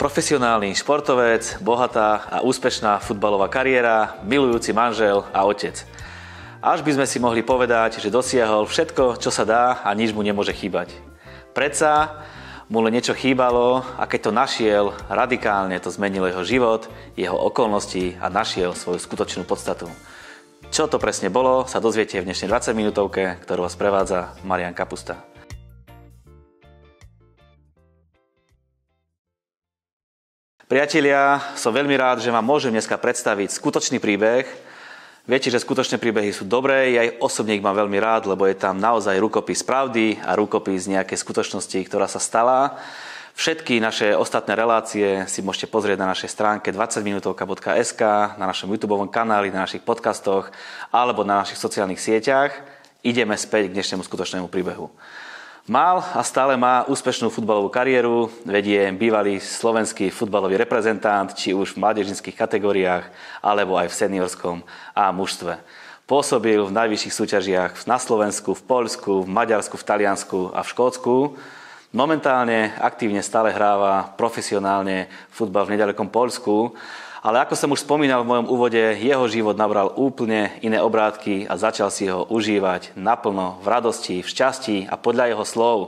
Profesionálny športovec, bohatá a úspešná futbalová kariéra, milujúci manžel a otec. Až by sme si mohli povedať, že dosiahol všetko, čo sa dá a nič mu nemôže chýbať. Predsa mu len niečo chýbalo a keď to našiel, radikálne to zmenilo jeho život, jeho okolnosti a našiel svoju skutočnú podstatu. Čo to presne bolo, sa dozviete v dnešnej 20 minútovke, ktorú vás prevádza Marian Kapusta. Priatelia, som veľmi rád, že vám môžem dneska predstaviť skutočný príbeh. Viete, že skutočné príbehy sú dobré, ja aj osobne ich mám veľmi rád, lebo je tam naozaj rukopis pravdy a rukopis nejakej skutočnosti, ktorá sa stala. Všetky naše ostatné relácie si môžete pozrieť na našej stránke 20minutovka.sk, na našom YouTube kanáli, na našich podcastoch alebo na našich sociálnych sieťach. Ideme späť k dnešnému skutočnému príbehu. Mal a stále má úspešnú futbalovú kariéru, vedie bývalý slovenský futbalový reprezentant, či už v mládežnických kategóriách, alebo aj v seniorskom A mužstve. Pôsobil v najvyšších súťažiach na Slovensku, v Poľsku, v Maďarsku, v Taliansku a v Škótsku. Momentálne aktívne stále hráva profesionálne futbal v nedalekom Poľsku ale ako som už spomínal v mojom úvode, jeho život nabral úplne iné obrátky a začal si ho užívať naplno, v radosti, v šťastí a podľa jeho slov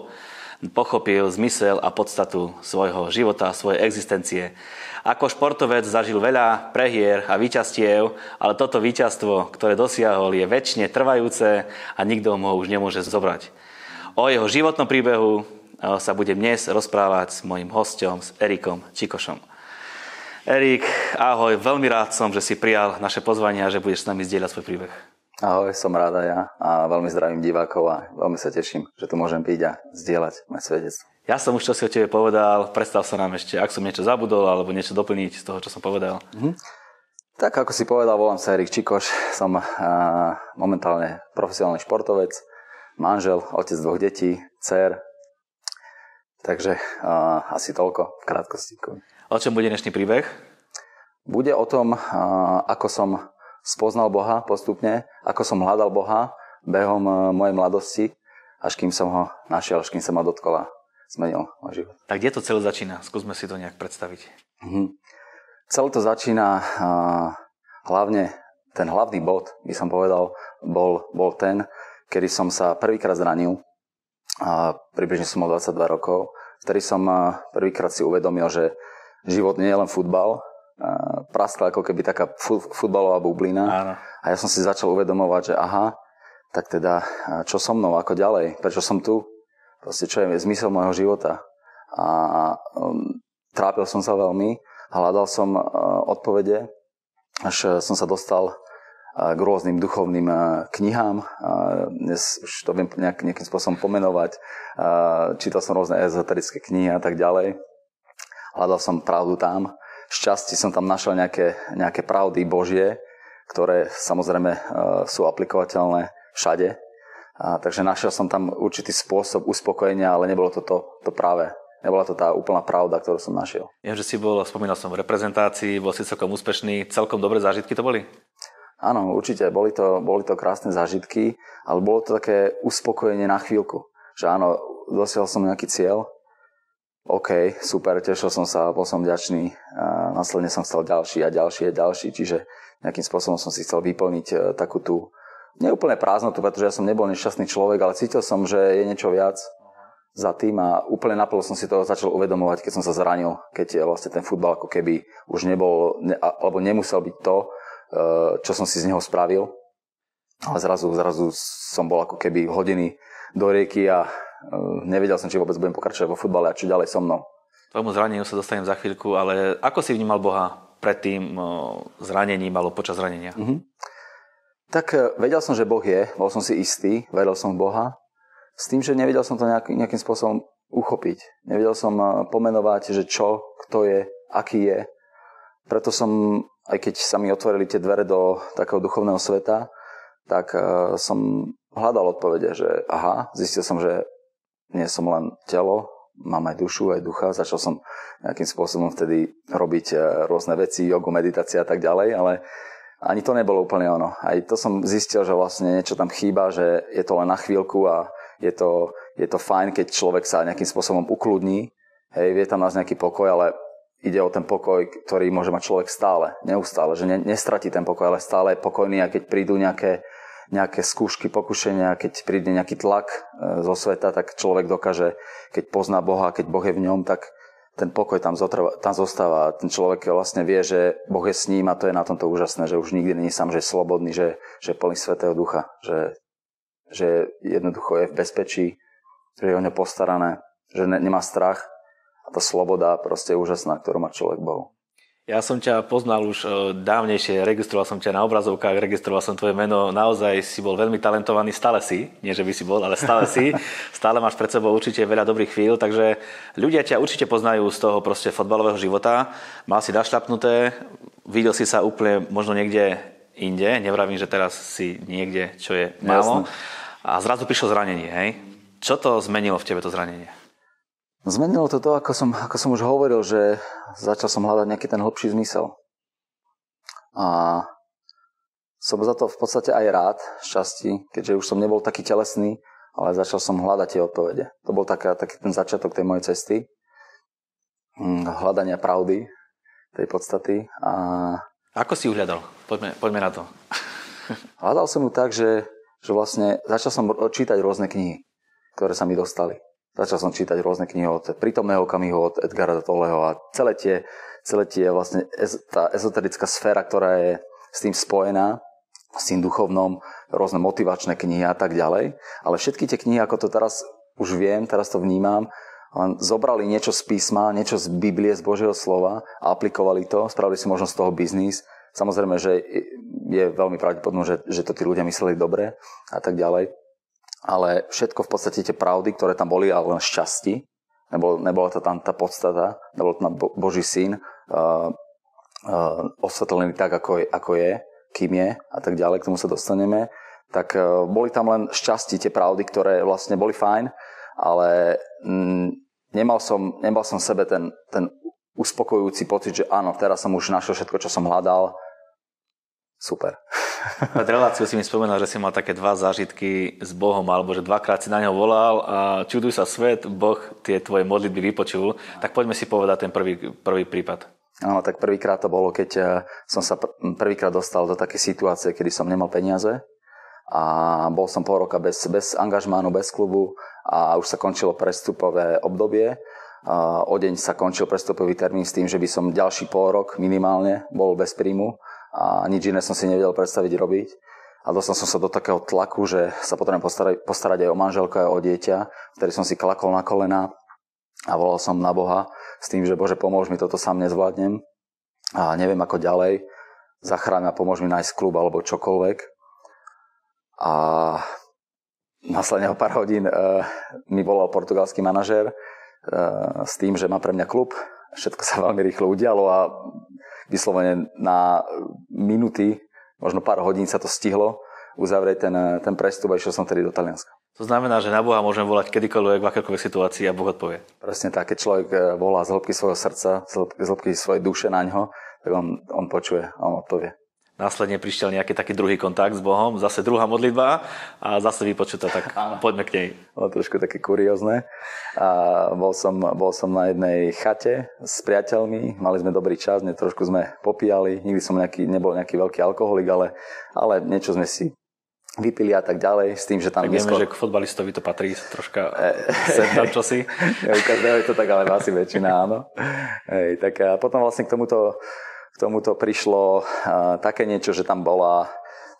pochopil zmysel a podstatu svojho života, svojej existencie. Ako športovec zažil veľa prehier a víťazstiev, ale toto víťazstvo, ktoré dosiahol, je väčšine trvajúce a nikto ho už nemôže zobrať. O jeho životnom príbehu eh, sa budem dnes rozprávať s mojim hostom, s Erikom Čikošom. Erik, ahoj, veľmi rád som, že si prijal naše pozvanie a že budeš s nami zdieľať svoj príbeh. Ahoj, som ráda ja a veľmi zdravím divákov a veľmi sa teším, že tu môžem byť a zdieľať moje svedectvo. Ja som už čo si o tebe povedal, predstav sa nám ešte, ak som niečo zabudol alebo niečo doplniť z toho, čo som povedal. Mm-hmm. Tak ako si povedal, volám sa Erik Čikoš, som uh, momentálne profesionálny športovec, manžel, otec dvoch detí, dcer, takže uh, asi toľko v krátkosti. O čom bude dnešný príbeh? Bude o tom, ako som spoznal Boha postupne, ako som hľadal Boha behom mojej mladosti, až kým som ho našiel, až kým sa ma dotkol a zmenil môj život. Tak kde to celé začína? Skúsme si to nejak predstaviť. Mhm. Celé to začína hlavne, ten hlavný bod, by som povedal, bol, bol ten, kedy som sa prvýkrát zranil. A približne som mal 22 rokov, vtedy som prvýkrát si uvedomil, že život nie je len futbal. Praskla ako keby taká futbalová bublina. Áno. A ja som si začal uvedomovať, že aha, tak teda čo so mnou, ako ďalej, prečo som tu, proste čo je zmysel môjho života. A um, trápil som sa veľmi, hľadal som uh, odpovede, až som sa dostal k rôznym duchovným knihám. Dnes už to viem nejak, nejakým spôsobom pomenovať. Čítal som rôzne ezoterické knihy a tak ďalej hľadal som pravdu tam. Šťastie som tam našiel nejaké, nejaké pravdy Božie, ktoré samozrejme sú aplikovateľné všade. A, takže našiel som tam určitý spôsob uspokojenia, ale nebolo to to, to práve. Nebola to tá úplná pravda, ktorú som našiel. Viem, že si bol, spomínal som v reprezentácii, bol si celkom úspešný, celkom dobré zážitky to boli? Áno, určite, boli to, boli to krásne zážitky, ale bolo to také uspokojenie na chvíľku. Že áno, dosiahol som nejaký cieľ, OK, super, tešil som sa, bol som vďačný a následne som chcel ďalší a ďalší a ďalší, čiže nejakým spôsobom som si chcel vyplniť e, takú tú neúplne prázdnotu, pretože ja som nebol nešťastný človek, ale cítil som, že je niečo viac za tým a úplne naplno som si to začal uvedomovať, keď som sa zranil, keď vlastne ten futbal ako keby už nebol, ne, alebo nemusel byť to, e, čo som si z neho spravil. Ale zrazu, zrazu som bol ako keby hodený do rieky a Ehm, nevedel som, či vôbec budem pokračovať vo futbale a čo ďalej so mnou. Tvojmu zraneniu sa dostanem za chvíľku, ale ako si vnímal Boha pred tým zranením alebo počas zranenia? Mm-hmm. Tak vedel som, že Boh je, bol som si istý, veril som v Boha, s tým, že nevedel som to nejak, nejakým spôsobom uchopiť. Nevedel som pomenovať, že čo, kto je, aký je. Preto som, aj keď sa mi otvorili tie dvere do takého duchovného sveta, tak e, som hľadal odpovede, že aha, zistil som, že nie som len telo, mám aj dušu, aj ducha. Začal som nejakým spôsobom vtedy robiť e, rôzne veci, jogu, meditácia a tak ďalej, ale ani to nebolo úplne ono. Aj to som zistil, že vlastne niečo tam chýba, že je to len na chvíľku a je to, je to fajn, keď človek sa nejakým spôsobom ukludní, hej, vie tam nás nejaký pokoj, ale ide o ten pokoj, ktorý môže mať človek stále, neustále, že ne, nestratí ten pokoj, ale stále je pokojný a keď prídu nejaké, nejaké skúšky, pokušenia, keď príde nejaký tlak e, zo sveta, tak človek dokáže, keď pozná Boha, keď Boh je v ňom, tak ten pokoj tam, zotrva, tam zostáva. Ten človek vlastne vie, že Boh je s ním a to je na tomto úžasné, že už nikdy není sám, že je slobodný, že, že je plný Svetého Ducha, že, že jednoducho je v bezpečí, že je o ňo postarané, že ne, nemá strach a tá sloboda proste je úžasná, ktorú má človek Bohu. Ja som ťa poznal už dávnejšie, registroval som ťa na obrazovkách, registroval som tvoje meno, naozaj si bol veľmi talentovaný, stále si, nie že by si bol, ale stále si, stále máš pred sebou určite veľa dobrých chvíľ, takže ľudia ťa určite poznajú z toho proste fotbalového života, mal si našľapnuté, videl si sa úplne možno niekde inde, nevravím, že teraz si niekde, čo je málo, a zrazu prišlo zranenie, hej? Čo to zmenilo v tebe to zranenie? Zmenilo to to, ako som, ako som už hovoril, že začal som hľadať nejaký ten hlbší zmysel. A som za to v podstate aj rád, šťastí, keďže už som nebol taký telesný, ale začal som hľadať tie odpovede. To bol taká, taký ten začiatok tej mojej cesty. Hm, hľadania pravdy, tej podstaty. A... Ako si ju hľadal? Poďme, poďme na to. Hľadal som ju tak, že, že vlastne začal som čítať rôzne knihy, ktoré sa mi dostali. Začal som čítať rôzne knihy od prítomného okamihu, od Edgara Tolleho a celé tie, celé tie vlastne tá ezoterická sféra, ktorá je s tým spojená, s tým duchovnom, rôzne motivačné knihy a tak ďalej. Ale všetky tie knihy, ako to teraz už viem, teraz to vnímam, len zobrali niečo z písma, niečo z Biblie, z Božieho slova a aplikovali to, spravili si možno z toho biznis. Samozrejme, že je veľmi pravdepodobné, že, že to tí ľudia mysleli dobre a tak ďalej ale všetko v podstate tie pravdy, ktoré tam boli, ale len šťastí, nebol, nebola to tam tá podstata, nebol tam Boží syn, uh, uh, osvetlený tak, ako je, ako je, kým je a tak ďalej, k tomu sa dostaneme, tak uh, boli tam len šťastí tie pravdy, ktoré vlastne boli fajn, ale mm, nemal, som, nemal som sebe ten, ten uspokojujúci pocit, že áno, teraz som už našiel všetko, čo som hľadal, super. Pred reláciu si mi spomenul, že si mal také dva zážitky s Bohom, alebo že dvakrát si na ňo volal a čuduj sa svet, Boh tie tvoje modlitby vypočul. Tak poďme si povedať ten prvý, prvý prípad. Áno, tak prvýkrát to bolo, keď eh, som sa prvýkrát dostal do také situácie, kedy som nemal peniaze a bol som pol roka bez, bez angažmánu, bez klubu a už sa končilo prestupové obdobie. O deň sa končil prestupový termín s tým, že by som ďalší pol rok minimálne bol bez príjmu a nič iné som si nevedel predstaviť robiť. A dostal som sa do takého tlaku, že sa potrebujem postarať, postarať aj o manželku, aj o dieťa, vtedy som si klakol na kolena a volal som na Boha s tým, že Bože, pomôž mi, toto sám nezvládnem a neviem ako ďalej, zachráň a pomôž mi nájsť klub alebo čokoľvek. A následne o pár hodín uh, mi volal portugalský manažér uh, s tým, že má pre mňa klub. Všetko sa veľmi rýchlo udialo a vyslovene na minuty, možno pár hodín sa to stihlo uzavrieť ten, ten prestup a išiel som tedy do Talianska. To znamená, že na Boha môžem volať kedykoľvek, v akékoľvek situácii a Boh odpovie. Presne tak, keď človek e, volá z hĺbky svojho srdca, z hĺbky svojej duše na ňo, tak on, on počuje a on odpovie. Následne prišiel nejaký taký druhý kontakt s Bohom, zase druhá modlitba a zase vypočutá, tak poďme k nej. Bolo trošku také kuriózne. A bol, som, bol som na jednej chate s priateľmi, mali sme dobrý čas, ne, trošku sme popíjali, nikdy som nejaký, nebol nejaký veľký alkoholik, ale, ale niečo sme si vypili a tak ďalej, s tým, že tam... Tak vieme, že k fotbalistovi to patrí troška sem tam čosi. ja, je to tak, ale asi väčšina, áno. Hej, tak a potom vlastne k tomuto k tomuto prišlo také niečo, že tam bola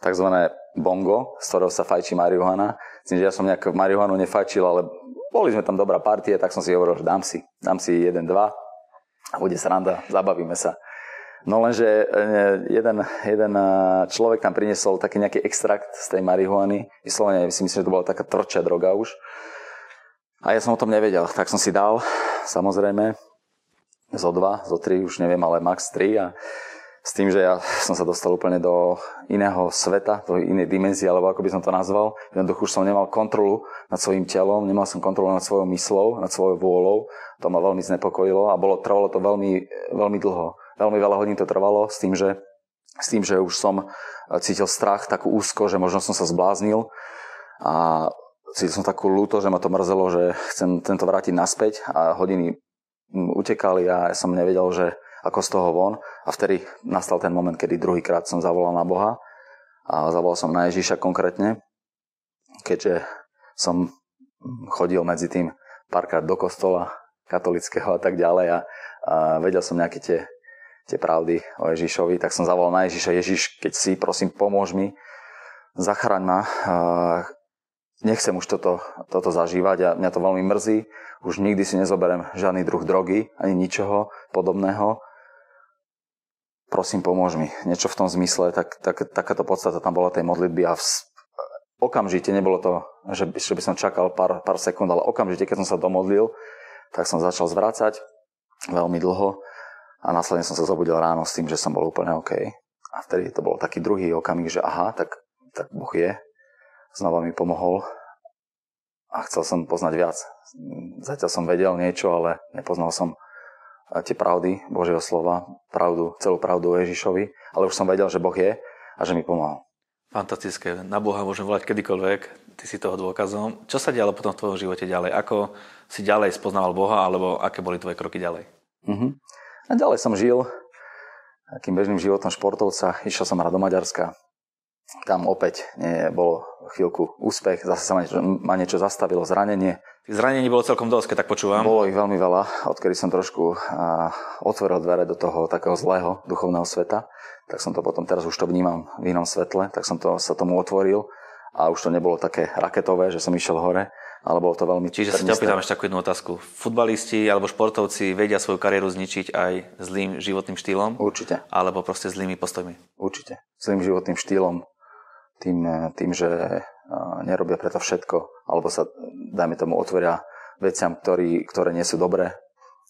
tzv. bongo, z ktorého sa fajčí marihuana. Myslím, že ja som nejak marihuanu nefajčil, ale boli sme tam dobrá partie, tak som si hovoril, že dám si, dám si jeden, dva a bude sranda, zabavíme sa. No lenže e, jeden, jeden e, človek tam priniesol taký nejaký extrakt z tej marihuany. Vyslovene si myslím, že to bola taká tvrdšia droga už. A ja som o tom nevedel, tak som si dal, samozrejme zo 2, zo 3, už neviem, ale max 3 a s tým, že ja som sa dostal úplne do iného sveta, do inej dimenzie, alebo ako by som to nazval. Jednoducho už som nemal kontrolu nad svojim telom, nemal som kontrolu nad svojou myslou, nad svojou vôľou. To ma veľmi znepokojilo a bolo, trvalo to veľmi, veľmi dlho. Veľmi veľa hodín to trvalo s tým, že, s tým, že už som cítil strach, takú úzko, že možno som sa zbláznil a cítil som takú lúto, že ma to mrzelo, že chcem tento vrátiť naspäť a hodiny utekali a ja som nevedel, že ako z toho von. A vtedy nastal ten moment, kedy druhýkrát som zavolal na Boha a zavolal som na Ježiša konkrétne, keďže som chodil medzi tým párkrát do kostola katolického a tak ďalej a, a vedel som nejaké tie, tie pravdy o Ježišovi, tak som zavolal na Ježiša, Ježiš, keď si, prosím, pomôž mi, zachraň ma, nechcem už toto, toto zažívať a mňa to veľmi mrzí, už nikdy si nezoberiem žiadny druh drogy, ani ničoho podobného, prosím, pomôž mi. Niečo v tom zmysle, tak, tak, takáto podstata tam bola tej modlitby a v, okamžite, nebolo to, že že by som čakal pár, pár sekúnd, ale okamžite, keď som sa domodlil, tak som začal zvrácať veľmi dlho a následne som sa zobudil ráno s tým, že som bol úplne OK. A vtedy to bol taký druhý okamih, že aha, tak, tak Boh je. Znova mi pomohol a chcel som poznať viac. Zatiaľ som vedel niečo, ale nepoznal som tie pravdy Božieho slova, pravdu, celú pravdu o Ježišovi, ale už som vedel, že Boh je a že mi pomohol. Fantastické. Na Boha môžem volať kedykoľvek, ty si toho dôkazom. Čo sa dialo potom v tvojom živote ďalej? Ako si ďalej spoznával Boha, alebo aké boli tvoje kroky ďalej? Uh-huh. A ďalej som žil takým bežným životom športovca. Išiel som rád do Maďarska. Tam opäť nie bolo chvíľku úspech, zase sa ma niečo, ma niečo zastavilo, zranenie. Tých zranení bolo celkom dosť, keď tak počúvam. Bolo ich veľmi veľa, odkedy som trošku a, otvoril dvere do toho takého zlého duchovného sveta, tak som to potom, teraz už to vnímam v inom svetle, tak som to, sa tomu otvoril a už to nebolo také raketové, že som išiel hore, ale bolo to veľmi... Čiže sa ťa opýtam ešte takú jednu otázku. Futbalisti alebo športovci vedia svoju kariéru zničiť aj zlým životným štýlom? Určite. Alebo proste zlými postojmi? Určite. Zlým životným štýlom, tým, tým že nerobia preto všetko, alebo sa, dajme tomu, otvoria veciam, ktorý, ktoré nie sú dobré,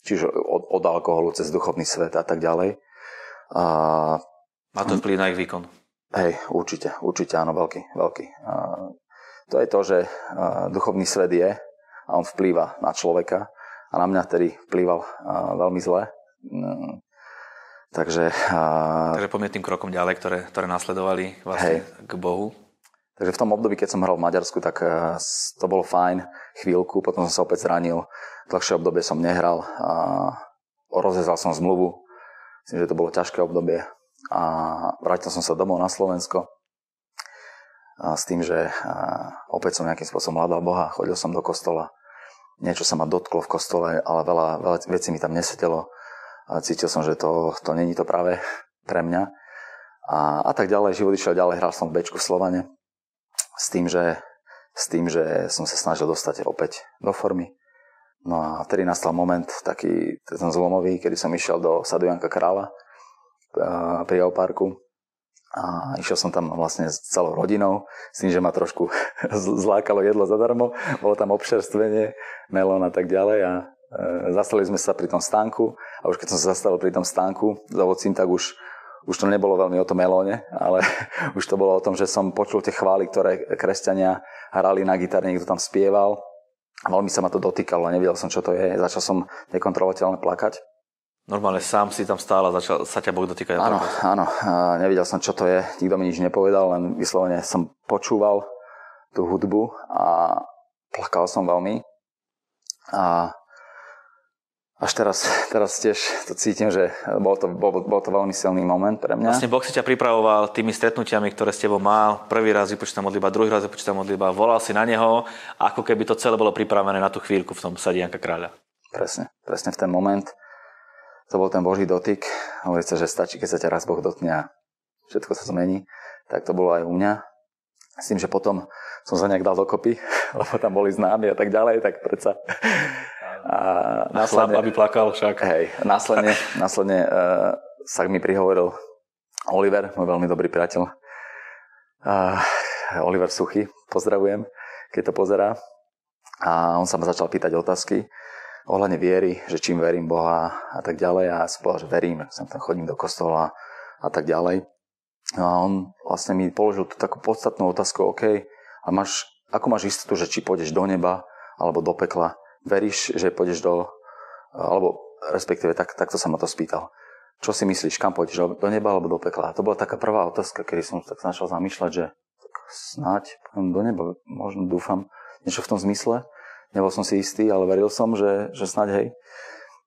čiže od, od alkoholu cez duchovný svet a tak ďalej. A, Má to vplyv na ich výkon? Hej, určite, určite áno, veľký, veľký. A, to je to, že a, duchovný svet je a on vplýva na človeka a na mňa tedy vplýval a, veľmi zle. Takže... A... Takže poďme tým krokom ďalej, ktoré, ktoré nasledovali vlastne Hej. k Bohu. Takže v tom období, keď som hral v Maďarsku, tak eh, to bolo fajn chvíľku, potom som sa opäť zranil, dlhšie obdobie som nehral a rozrezal som zmluvu, myslím, že to bolo ťažké obdobie. A vrátil som sa domov na Slovensko. A s tým, že eh, opäť som nejakým spôsobom hľadal Boha, chodil som do kostola, niečo sa ma dotklo v kostole, ale veľa, veľa vecí mi tam nesedelo a cítil som, že to, to není to práve pre mňa. A, a tak ďalej, život išiel ďalej, hral som v Bečku v Slovane, s tým, že, s tým, že som sa snažil dostať opäť do formy. No a vtedy nastal moment taký ten zlomový, kedy som išiel do sadu Janka Krála pri Parku a išiel som tam vlastne s celou rodinou, s tým, že ma trošku zlákalo jedlo zadarmo, bolo tam občerstvenie, melón a tak ďalej a zastali sme sa pri tom stánku a už keď som sa zastavil pri tom stánku s ovocím, tak už už to nebolo veľmi o tom melóne, ale už to bolo o tom, že som počul tie chvály, ktoré kresťania hrali na gitare, niekto tam spieval. Veľmi sa ma to dotýkalo a nevedel som, čo to je. Začal som nekontrolovateľne plakať. Normálne sám si tam stál a začal sa ťa Boh dotýkať. Áno, áno. A nevedel som, čo to je. Nikto mi nič nepovedal, len vyslovene som počúval tú hudbu a plakal som veľmi. A až teraz, teraz tiež to cítim, že bol to, bol, bol to veľmi silný moment pre mňa. Vlastne Boh si ťa pripravoval tými stretnutiami, ktoré s tebou mal. Prvý raz vypočíta modliba, druhý raz vypočíta modliba, volal si na neho, ako keby to celé bolo pripravené na tú chvíľku v tom sade Janka Kráľa. Presne, presne v ten moment. To bol ten Boží dotyk. Hovorí sa, že stačí, keď sa ťa raz Boh dotkne a všetko sa zmení. Tak to bolo aj u mňa. S tým, že potom som sa nejak dal dokopy, lebo tam boli známi a tak ďalej, tak predsa a následne, aby plakal však. Hej, následne, následne uh, sa mi prihovoril Oliver, môj veľmi dobrý priateľ. Uh, Oliver Suchy, pozdravujem, keď to pozerá. A on sa ma začal pýtať otázky ohľadne viery, že čím verím Boha a tak ďalej. A ja som povedal, že verím, že tam chodím do kostola a tak ďalej. No a on vlastne mi položil tú takú podstatnú otázku, OK, a máš, ako máš istotu, že či pôjdeš do neba alebo do pekla? Veríš, že pôjdeš do, alebo respektíve tak, takto sa ma to spýtal. Čo si myslíš, kam pôjdeš, do neba alebo do pekla? To bola taká prvá otázka, kedy som tak začal zamýšľať, že tak snáď do neba, možno dúfam, niečo v tom zmysle. Nebol som si istý, ale veril som, že, že snáď hej.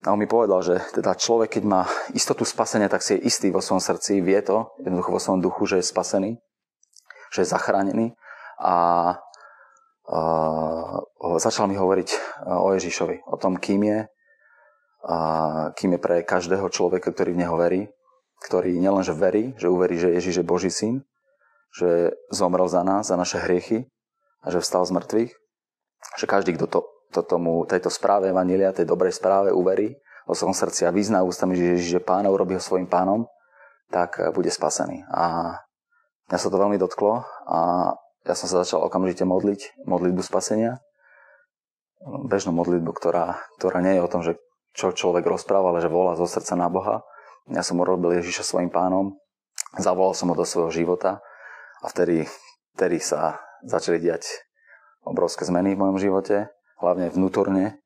A on mi povedal, že teda človek, keď má istotu spasenia, tak si je istý vo svojom srdci, vie to, jednoducho vo svojom duchu, že je spasený, že je zachránený. A uh, začal mi hovoriť o Ježišovi, o tom, kým je, a kým je pre každého človeka, ktorý v Neho verí, ktorý nielenže verí, že uverí, že Ježiš je Boží syn, že zomrel za nás, za naše hriechy a že vstal z mŕtvych, že každý, kto to to tomu, tejto správe Evanília, tej dobrej správe uverí vo svojom srdci a vyzná ústami, že Ježiš je pána, urobí ho svojim pánom, tak eh, bude spasený. A mňa sa to veľmi dotklo a ja som sa začal okamžite modliť, modlitbu spasenia. Bežnú modlitbu, ktorá, ktorá nie je o tom, že čo človek rozpráva, ale že volá zo srdca na Boha. Ja som urobil Ježiša svojim pánom, zavolal som ho do svojho života a vtedy, vtedy sa začali diať obrovské zmeny v mojom živote hlavne vnútorne.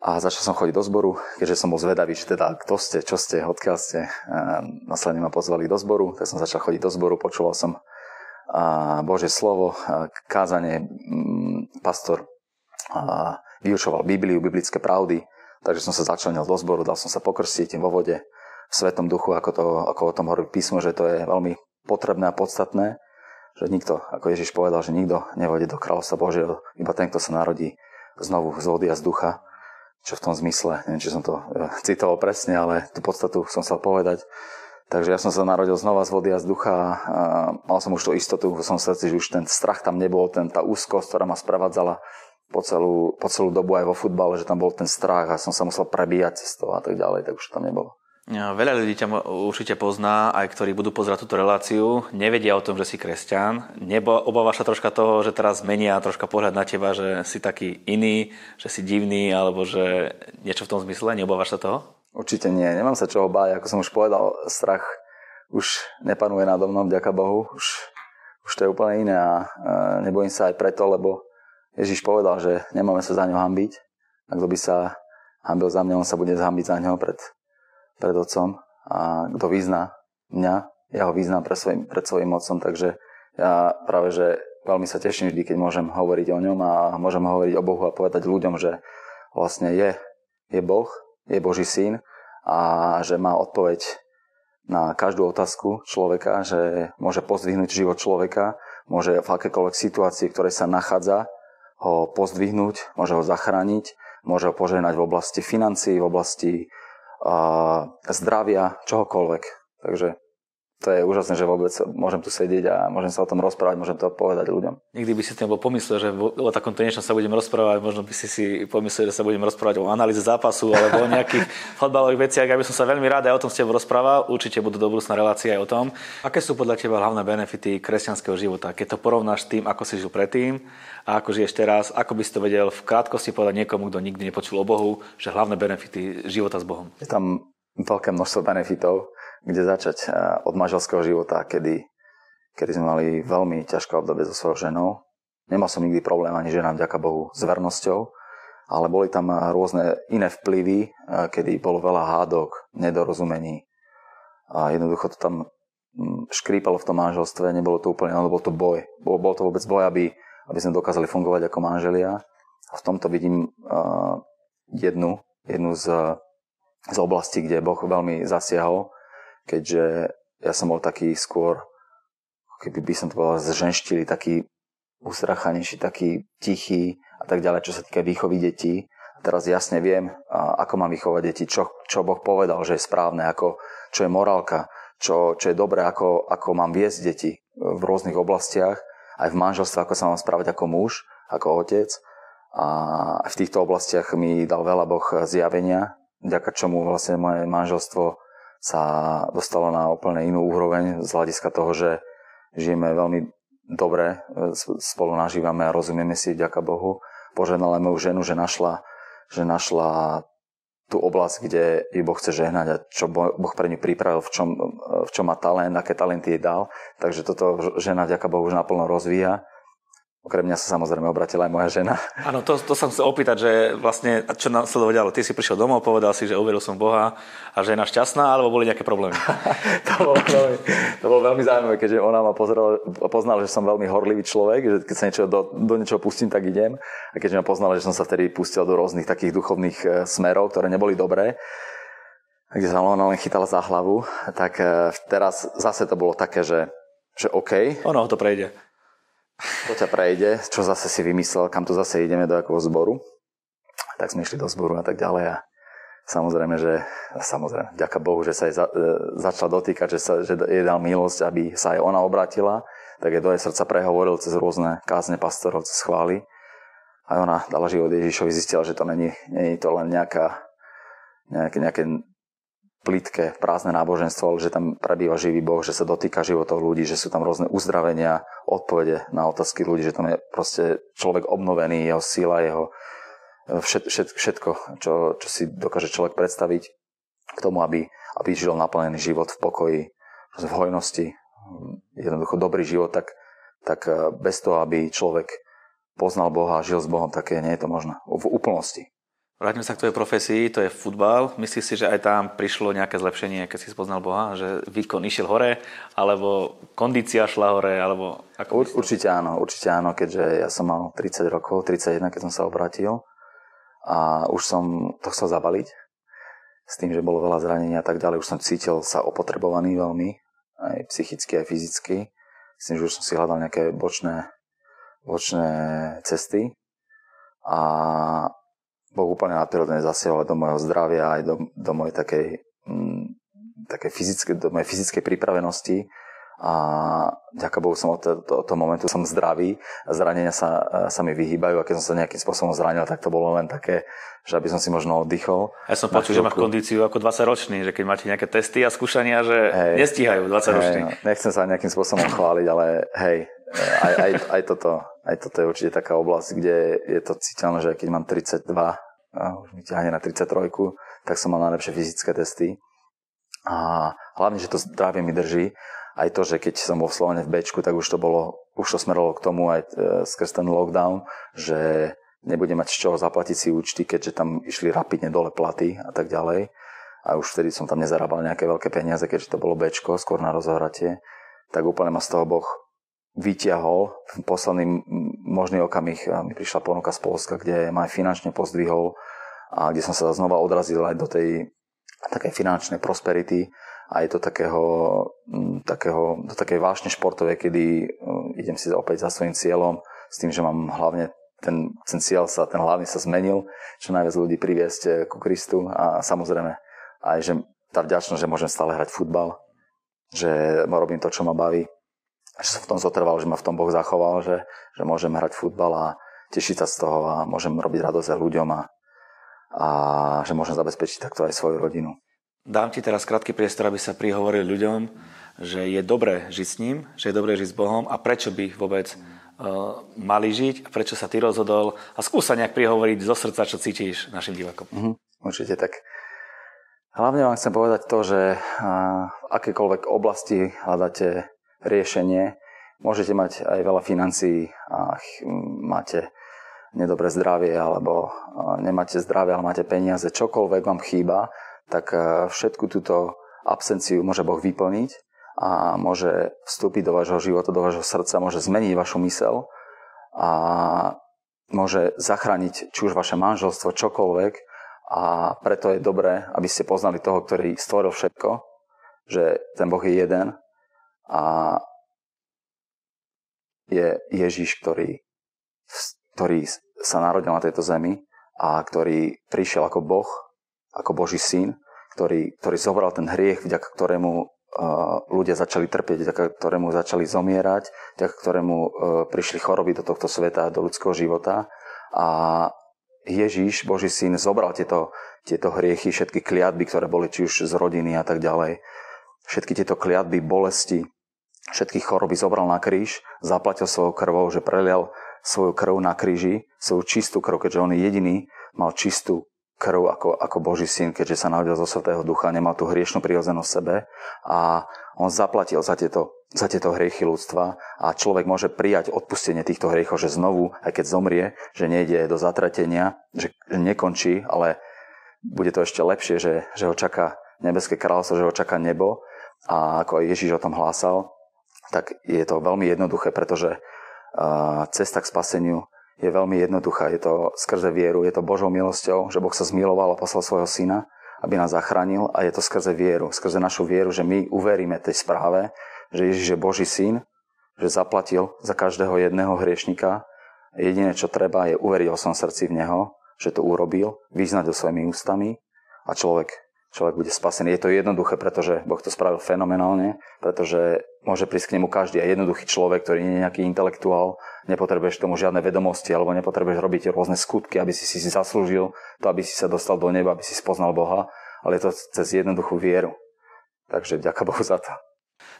A začal som chodiť do zboru, keďže som bol zvedavý, že teda kto ste, čo ste, odkiaľ ste. A následne ma pozvali do zboru, tak som začal chodiť do zboru, počúval som a Bože slovo, kázanie, pastor a vyučoval Bibliu, biblické pravdy, takže som sa začlenil do zboru, dal som sa pokrstiť vo vode, v Svetom duchu, ako, to, ako o tom hovorí písmo, že to je veľmi potrebné a podstatné že nikto, ako Ježiš povedal, že nikto nevode do kráľovstva Božieho, iba ten, kto sa narodí znovu z vody a z ducha, čo v tom zmysle, neviem, či som to e, citoval presne, ale tú podstatu som chcel povedať. Takže ja som sa narodil znova z vody a z ducha a mal som už tú istotu v som srdci, že už ten strach tam nebol, ten, tá úzkosť, ktorá ma sprevádzala po celú, po celú dobu aj vo futbale, že tam bol ten strach a som sa musel prebíjať cez to a tak ďalej, tak už tam nebolo. Veľa ľudí ťa určite pozná, aj ktorí budú pozerať túto reláciu, nevedia o tom, že si kresťan. Nebo obávaš sa troška toho, že teraz menia troška pohľad na teba, že si taký iný, že si divný, alebo že niečo v tom zmysle? Neobávaš sa toho? Určite nie, nemám sa čoho báť. Ako som už povedal, strach už nepanuje nado mnou, vďaka Bohu. Už, už to je úplne iné a nebojím sa aj preto, lebo Ježiš povedal, že nemáme sa za ňo hambiť. A kto by sa hambil za mňa, on sa bude zhambiť za ňo pred pred Otcom a kto vyzná mňa, ja ho vyznám pred svojim, pred svojim Otcom, takže ja práve, že veľmi sa teším vždy, keď môžem hovoriť o ňom a môžem hovoriť o Bohu a povedať ľuďom, že vlastne je, je Boh, je Boží syn a že má odpoveď na každú otázku človeka, že môže pozdvihnúť život človeka, môže v akékoľvek situácii, v ktorej sa nachádza, ho pozdvihnúť, môže ho zachrániť, môže ho požehnať v oblasti financií, v oblasti zdravia, čohokoľvek. Takže to je úžasné, že vôbec môžem tu sedieť a môžem sa o tom rozprávať, môžem to povedať ľuďom. Nikdy by si tým bol pomyslel, že o takomto niečom sa budem rozprávať, možno by si si pomyslel, že sa budem rozprávať o analýze zápasu alebo o nejakých fotbalových veciach. Ja by som sa veľmi rád aj o tom s tebou rozprával, určite budú do budúcna relácie aj o tom. Aké sú podľa teba hlavné benefity kresťanského života? Keď to porovnáš s tým, ako si žil predtým a ako žiješ teraz, ako by si to vedel v krátkosti povedať niekomu, kto nikdy nepočul o Bohu, že hlavné benefity života s Bohom? Je tam veľké množstvo benefitov kde začať eh, od manželského života, kedy, kedy sme mali veľmi ťažké obdobie so svojou ženou. Nemal som nikdy problém ani ženám, vďaka Bohu, s vernosťou, ale boli tam eh, rôzne iné vplyvy, eh, kedy bolo veľa hádok, nedorozumení. A jednoducho to tam hm, škrípalo v tom manželstve, nebolo to úplne, ale bol to boj. Bol, bol to vôbec boj, aby, aby sme dokázali fungovať ako manželia. A v tomto vidím uh, jednu, jednu z, z oblastí, kde Boh veľmi zasiahol keďže ja som bol taký skôr, keby by som to povedal, zženštili, taký ustrachanejší, taký tichý a tak ďalej, čo sa týka výchovy detí. Teraz jasne viem, ako mám vychovať deti, čo, čo Boh povedal, že je správne, ako, čo je morálka, čo, čo je dobré, ako, ako mám viesť deti v rôznych oblastiach, aj v manželstve, ako sa mám správať ako muž, ako otec. A v týchto oblastiach mi dal veľa Boh zjavenia, vďaka čomu vlastne moje manželstvo sa dostalo na úplne inú úroveň z hľadiska toho, že žijeme veľmi dobre, e, spolu nažívame a rozumieme si, ďaká Bohu. Poženala moju ženu, že našla, že našla tú oblasť, kde ju Boh chce žehnať a čo Boh pre ňu pripravil, v čom, e, v čom má talent, aké talenty jej dal. Takže toto žena, ďaká Bohu, už naplno rozvíja. Okrem mňa sa samozrejme obratila aj moja žena. Áno, to, to som chcel opýtať, že vlastne, čo následovalo ďalej? Ty si prišiel domov, povedal si, že uveril som Boha a žena šťastná, alebo boli nejaké problémy? to, bolo veľmi, to bolo veľmi zaujímavé, keďže ona ma pozrela, poznala, že som veľmi horlivý človek, že keď sa niečo, do, do niečoho pustím, tak idem. A keďže ma poznala, že som sa vtedy pustil do rôznych takých duchovných e, smerov, ktoré neboli dobré, kde sa ona len chytala za hlavu, tak e, teraz zase to bolo také, že, že OK. Ono to prejde to ťa prejde, čo zase si vymyslel, kam to zase ideme, do akého zboru. Tak sme išli do zboru a tak ďalej a samozrejme, že samozrejme, ďaká Bohu, že sa jej za, e, začala dotýkať, že, sa, že jej dal milosť, aby sa aj ona obratila, tak je do jej srdca prehovoril cez rôzne kázne pastorov, cez chvály. A ona dala život Ježišovi, zistila, že to není, není to len nejaká, nejaké, nejaké plitké, prázdne náboženstvo, ale že tam prebýva živý Boh, že sa dotýka životov ľudí, že sú tam rôzne uzdravenia, odpovede na otázky ľudí, že tam je proste človek obnovený, jeho síla, jeho všet, všet, všetko, čo, čo si dokáže človek predstaviť k tomu, aby, aby žil naplnený život v pokoji, v hojnosti, jednoducho dobrý život, tak, tak eh, bez toho, aby človek poznal Boha a žil s Bohom, tak nie je to možné. V úplnosti. Vráťme sa k tvojej profesii, to je futbal. Myslíš si, že aj tam prišlo nejaké zlepšenie, keď si spoznal Boha? Že výkon išiel hore, alebo kondícia šla hore, alebo ako Ur, Určite áno, určite áno, keďže ja som mal 30 rokov, 31, keď som sa obratil a už som to chcel zabaliť s tým, že bolo veľa zranenia a tak ďalej. Už som cítil sa opotrebovaný veľmi, aj psychicky, aj fyzicky. Myslím, že už som si hľadal nejaké bočné, bočné cesty a Boh úplne nadprirodzene zasiahol do môjho zdravia, aj do, do mojej takej, mm, takej fyzické, do mojej fyzickej pripravenosti. A ďaká Bohu som od, to, toho momentu som zdravý, zranenia sa, sa mi vyhýbajú a keď som sa nejakým spôsobom zranil, tak to bolo len také, že aby som si možno oddychol. Ja som počul, že máš kondíciu ako 20-ročný, že keď máte nejaké testy a skúšania, že hej, nestíhajú 20-roční. Hej, no, nechcem sa nejakým spôsobom chváliť, ale hej, aj, aj, aj, toto, aj toto je určite taká oblasť, kde je to citeľné, že keď mám 32 a už mi ťahne na 33, tak som mal najlepšie fyzické testy. A hlavne, že to zdravie mi drží. Aj to, že keď som vo Slovene v Bčku, tak už to bolo, už to smerovalo k tomu aj e, skrz ten lockdown, že nebudem mať z čoho zaplatiť si účty, keďže tam išli rapidne dole platy a tak ďalej. A už vtedy som tam nezarábal nejaké veľké peniaze, keďže to bolo Bčko, skôr na rozohratie. Tak úplne ma z toho Boh vyťahol v posledný možný okamih mi prišla ponuka z Polska, kde ma aj finančne pozdvihol a kde som sa znova odrazil aj do tej takej finančnej prosperity aj do takého, takého, do takej vášne športovej, kedy idem si opäť za svojím cieľom s tým, že mám hlavne ten, ten cieľ sa, ten hlavný sa zmenil, čo najviac ľudí priviesť eh, ku Kristu a samozrejme aj, že tá vďačnosť, že môžem stále hrať futbal, že robím to, čo ma baví že som v tom zotrval, že ma v tom Boh zachoval, že, že môžem hrať futbal a tešiť sa z toho a môžem robiť radosť ľuďom a, a že môžem zabezpečiť takto aj svoju rodinu. Dám ti teraz krátky priestor, aby sa prihovoril ľuďom, že je dobré žiť s ním, že je dobré žiť s Bohom a prečo by vôbec uh, mali žiť a prečo sa ty rozhodol a skúsa nejak prihovoriť zo srdca, čo cítiš našim divákom. Uh-huh, určite tak. Hlavne vám chcem povedať to, že uh, v akékoľvek oblasti hľadáte riešenie. Môžete mať aj veľa financií a máte nedobré zdravie alebo nemáte zdravie, ale máte peniaze, čokoľvek vám chýba, tak všetku túto absenciu môže Boh vyplniť a môže vstúpiť do vášho života, do vášho srdca, môže zmeniť vašu mysel a môže zachrániť či už vaše manželstvo, čokoľvek a preto je dobré, aby ste poznali toho, ktorý stvoril všetko, že ten Boh je jeden a je Ježiš, ktorý, ktorý sa narodil na tejto zemi a ktorý prišiel ako Boh, ako Boží syn, ktorý, ktorý zobral ten hriech, vďaka ktorému uh, ľudia začali trpieť, vďaka ktorému začali zomierať, vďaka ktorému uh, prišli choroby do tohto sveta, do ľudského života. A Ježíš, Boží syn, zobral tieto, tieto hriechy, všetky kliatby, ktoré boli či už z rodiny a tak ďalej. Všetky tieto kliatby, bolesti, všetky choroby zobral na kríž, zaplatil svojou krvou, že prelial svoju krv na kríži, svoju čistú krv, keďže on je jediný, mal čistú krv ako, ako Boží syn, keďže sa narodil zo Svetého Ducha, nemal tú hriešnú prirodzenosť sebe. A on zaplatil za tieto, za tieto hriechy ľudstva. A človek môže prijať odpustenie týchto hriechov, že znovu, aj keď zomrie, že nejde do zatratenia, že nekončí, ale bude to ešte lepšie, že, že ho čaká nebeské kráľovstvo, že ho čaká nebo. A ako aj Ježiš o tom hlásal, tak je to veľmi jednoduché, pretože cesta k spaseniu je veľmi jednoduchá. Je to skrze vieru, je to Božou milosťou, že Boh sa zmiloval a poslal svojho syna, aby nás zachránil a je to skrze vieru, skrze našu vieru, že my uveríme tej správe, že Ježiš je Boží syn, že zaplatil za každého jedného hriešnika. Jediné, čo treba, je uveriť o svojom srdci v Neho, že to urobil, vyznať ho svojimi ústami a človek, človek bude spasený. Je to jednoduché, pretože Boh to spravil fenomenálne, pretože môže prísť k nemu každý a jednoduchý človek, ktorý nie je nejaký intelektuál, nepotrebuješ tomu žiadne vedomosti alebo nepotrebuješ robiť rôzne skutky, aby si si zaslúžil to, aby si sa dostal do neba, aby si spoznal Boha, ale je to cez jednoduchú vieru. Takže ďaká Bohu za to.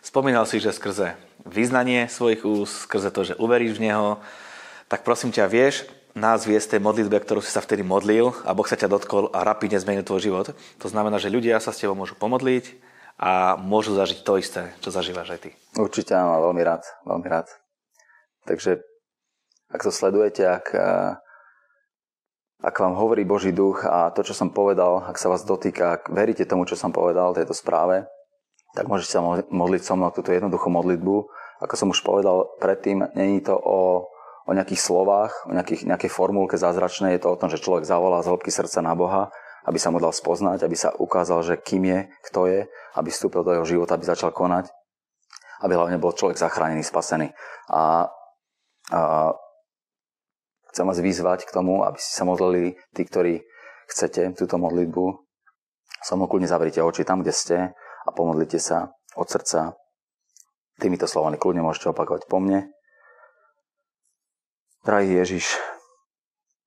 Spomínal si, že skrze vyznanie svojich úst, skrze to, že uveríš v Neho, tak prosím ťa, vieš nás viesť tej modlitbe, ktorú si sa vtedy modlil a Boh sa ťa dotkol a rapidne zmenil tvoj život. To znamená, že ľudia sa s tebou môžu pomodliť a môžu zažiť to isté, čo zažívaš aj ty. Určite áno, veľmi rád, veľmi rád. Takže ak to sledujete, ak, ak vám hovorí Boží duch a to, čo som povedal, ak sa vás dotýka, ak veríte tomu, čo som povedal, tejto správe, tak môžete sa modliť so mnou túto jednoduchú modlitbu. Ako som už povedal predtým, není to o, o nejakých slovách, o nejakých, nejakej formulke zázračnej, je to o tom, že človek zavolá z hĺbky srdca na Boha, aby sa mu dal spoznať, aby sa ukázal, že kým je, kto je, aby vstúpil do jeho života, aby začal konať, aby hlavne bol človek zachránený, spasený. A, a chcem vás vyzvať k tomu, aby ste sa modlili tí, ktorí chcete túto modlitbu. Som kľudne zavrite oči tam, kde ste a pomodlite sa od srdca týmito slovami. Kľudne môžete opakovať po mne. Drahý Ježiš,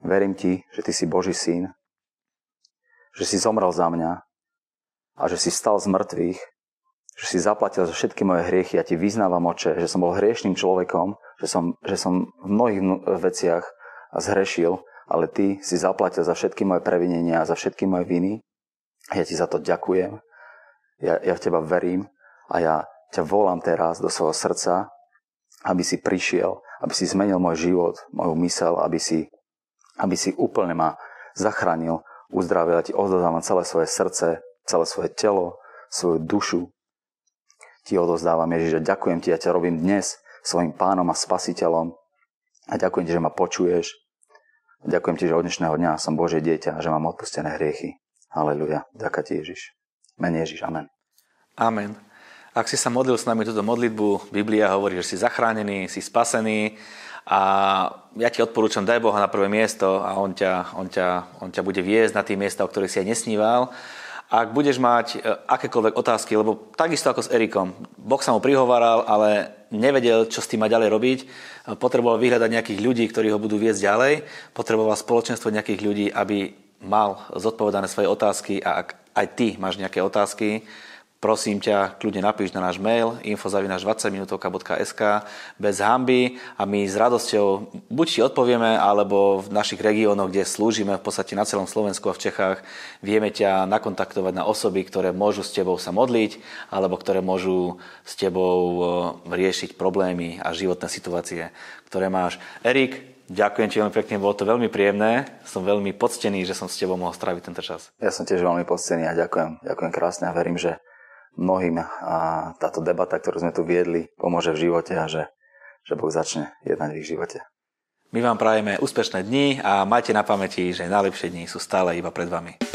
verím ti, že ty si Boží syn, že si zomrel za mňa a že si stal z mŕtvych, že si zaplatil za všetky moje hriechy. Ja ti vyznávam, oče, že som bol hriešným človekom, že som, že som v mnohých veciach zhrešil, ale ty si zaplatil za všetky moje previnenia, za všetky moje viny. Ja ti za to ďakujem ja, ja v teba verím a ja ťa volám teraz do svojho srdca, aby si prišiel, aby si zmenil môj život, moju mysel, aby si, aby si úplne ma zachránil, uzdravil. Ja ti odozdávam celé svoje srdce, celé svoje telo, svoju dušu. Ti odozdávam, Ježiš, a ďakujem ti, ja ťa robím dnes svojim pánom a spasiteľom. A ďakujem ti, že ma počuješ. Ďakujem ti, že od dnešného dňa som Božie dieťa a že mám odpustené hriechy. Haleluja. Ďakujem ti, Ježiš. Mene Ježiš. Amen. Amen. Ak si sa modlil s nami túto modlitbu, Biblia hovorí, že si zachránený, si spasený a ja ti odporúčam, daj Boha na prvé miesto a on ťa, on ťa, on ťa bude viesť na tie miesta, o ktorých si aj nesníval. Ak budeš mať e, akékoľvek otázky, lebo takisto ako s Erikom, Boh sa mu prihovaral, ale nevedel, čo s tým má ďalej robiť, potreboval vyhľadať nejakých ľudí, ktorí ho budú viesť ďalej, potreboval spoločenstvo nejakých ľudí, aby mal zodpovedané svoje otázky a ak aj ty máš nejaké otázky, prosím ťa, kľudne napíš na náš mail info.20minutovka.sk bez hamby a my s radosťou buď ti odpovieme, alebo v našich regiónoch, kde slúžime v podstate na celom Slovensku a v Čechách, vieme ťa nakontaktovať na osoby, ktoré môžu s tebou sa modliť, alebo ktoré môžu s tebou riešiť problémy a životné situácie, ktoré máš. Erik, Ďakujem ti veľmi pekne, bolo to veľmi príjemné. Som veľmi poctený, že som s tebou mohol stráviť tento čas. Ja som tiež veľmi poctený a ďakujem. Ďakujem krásne a verím, že mnohým a táto debata, ktorú sme tu viedli, pomôže v živote a že, že Boh začne jednať v ich živote. My vám prajeme úspešné dni a majte na pamäti, že najlepšie dni sú stále iba pred vami.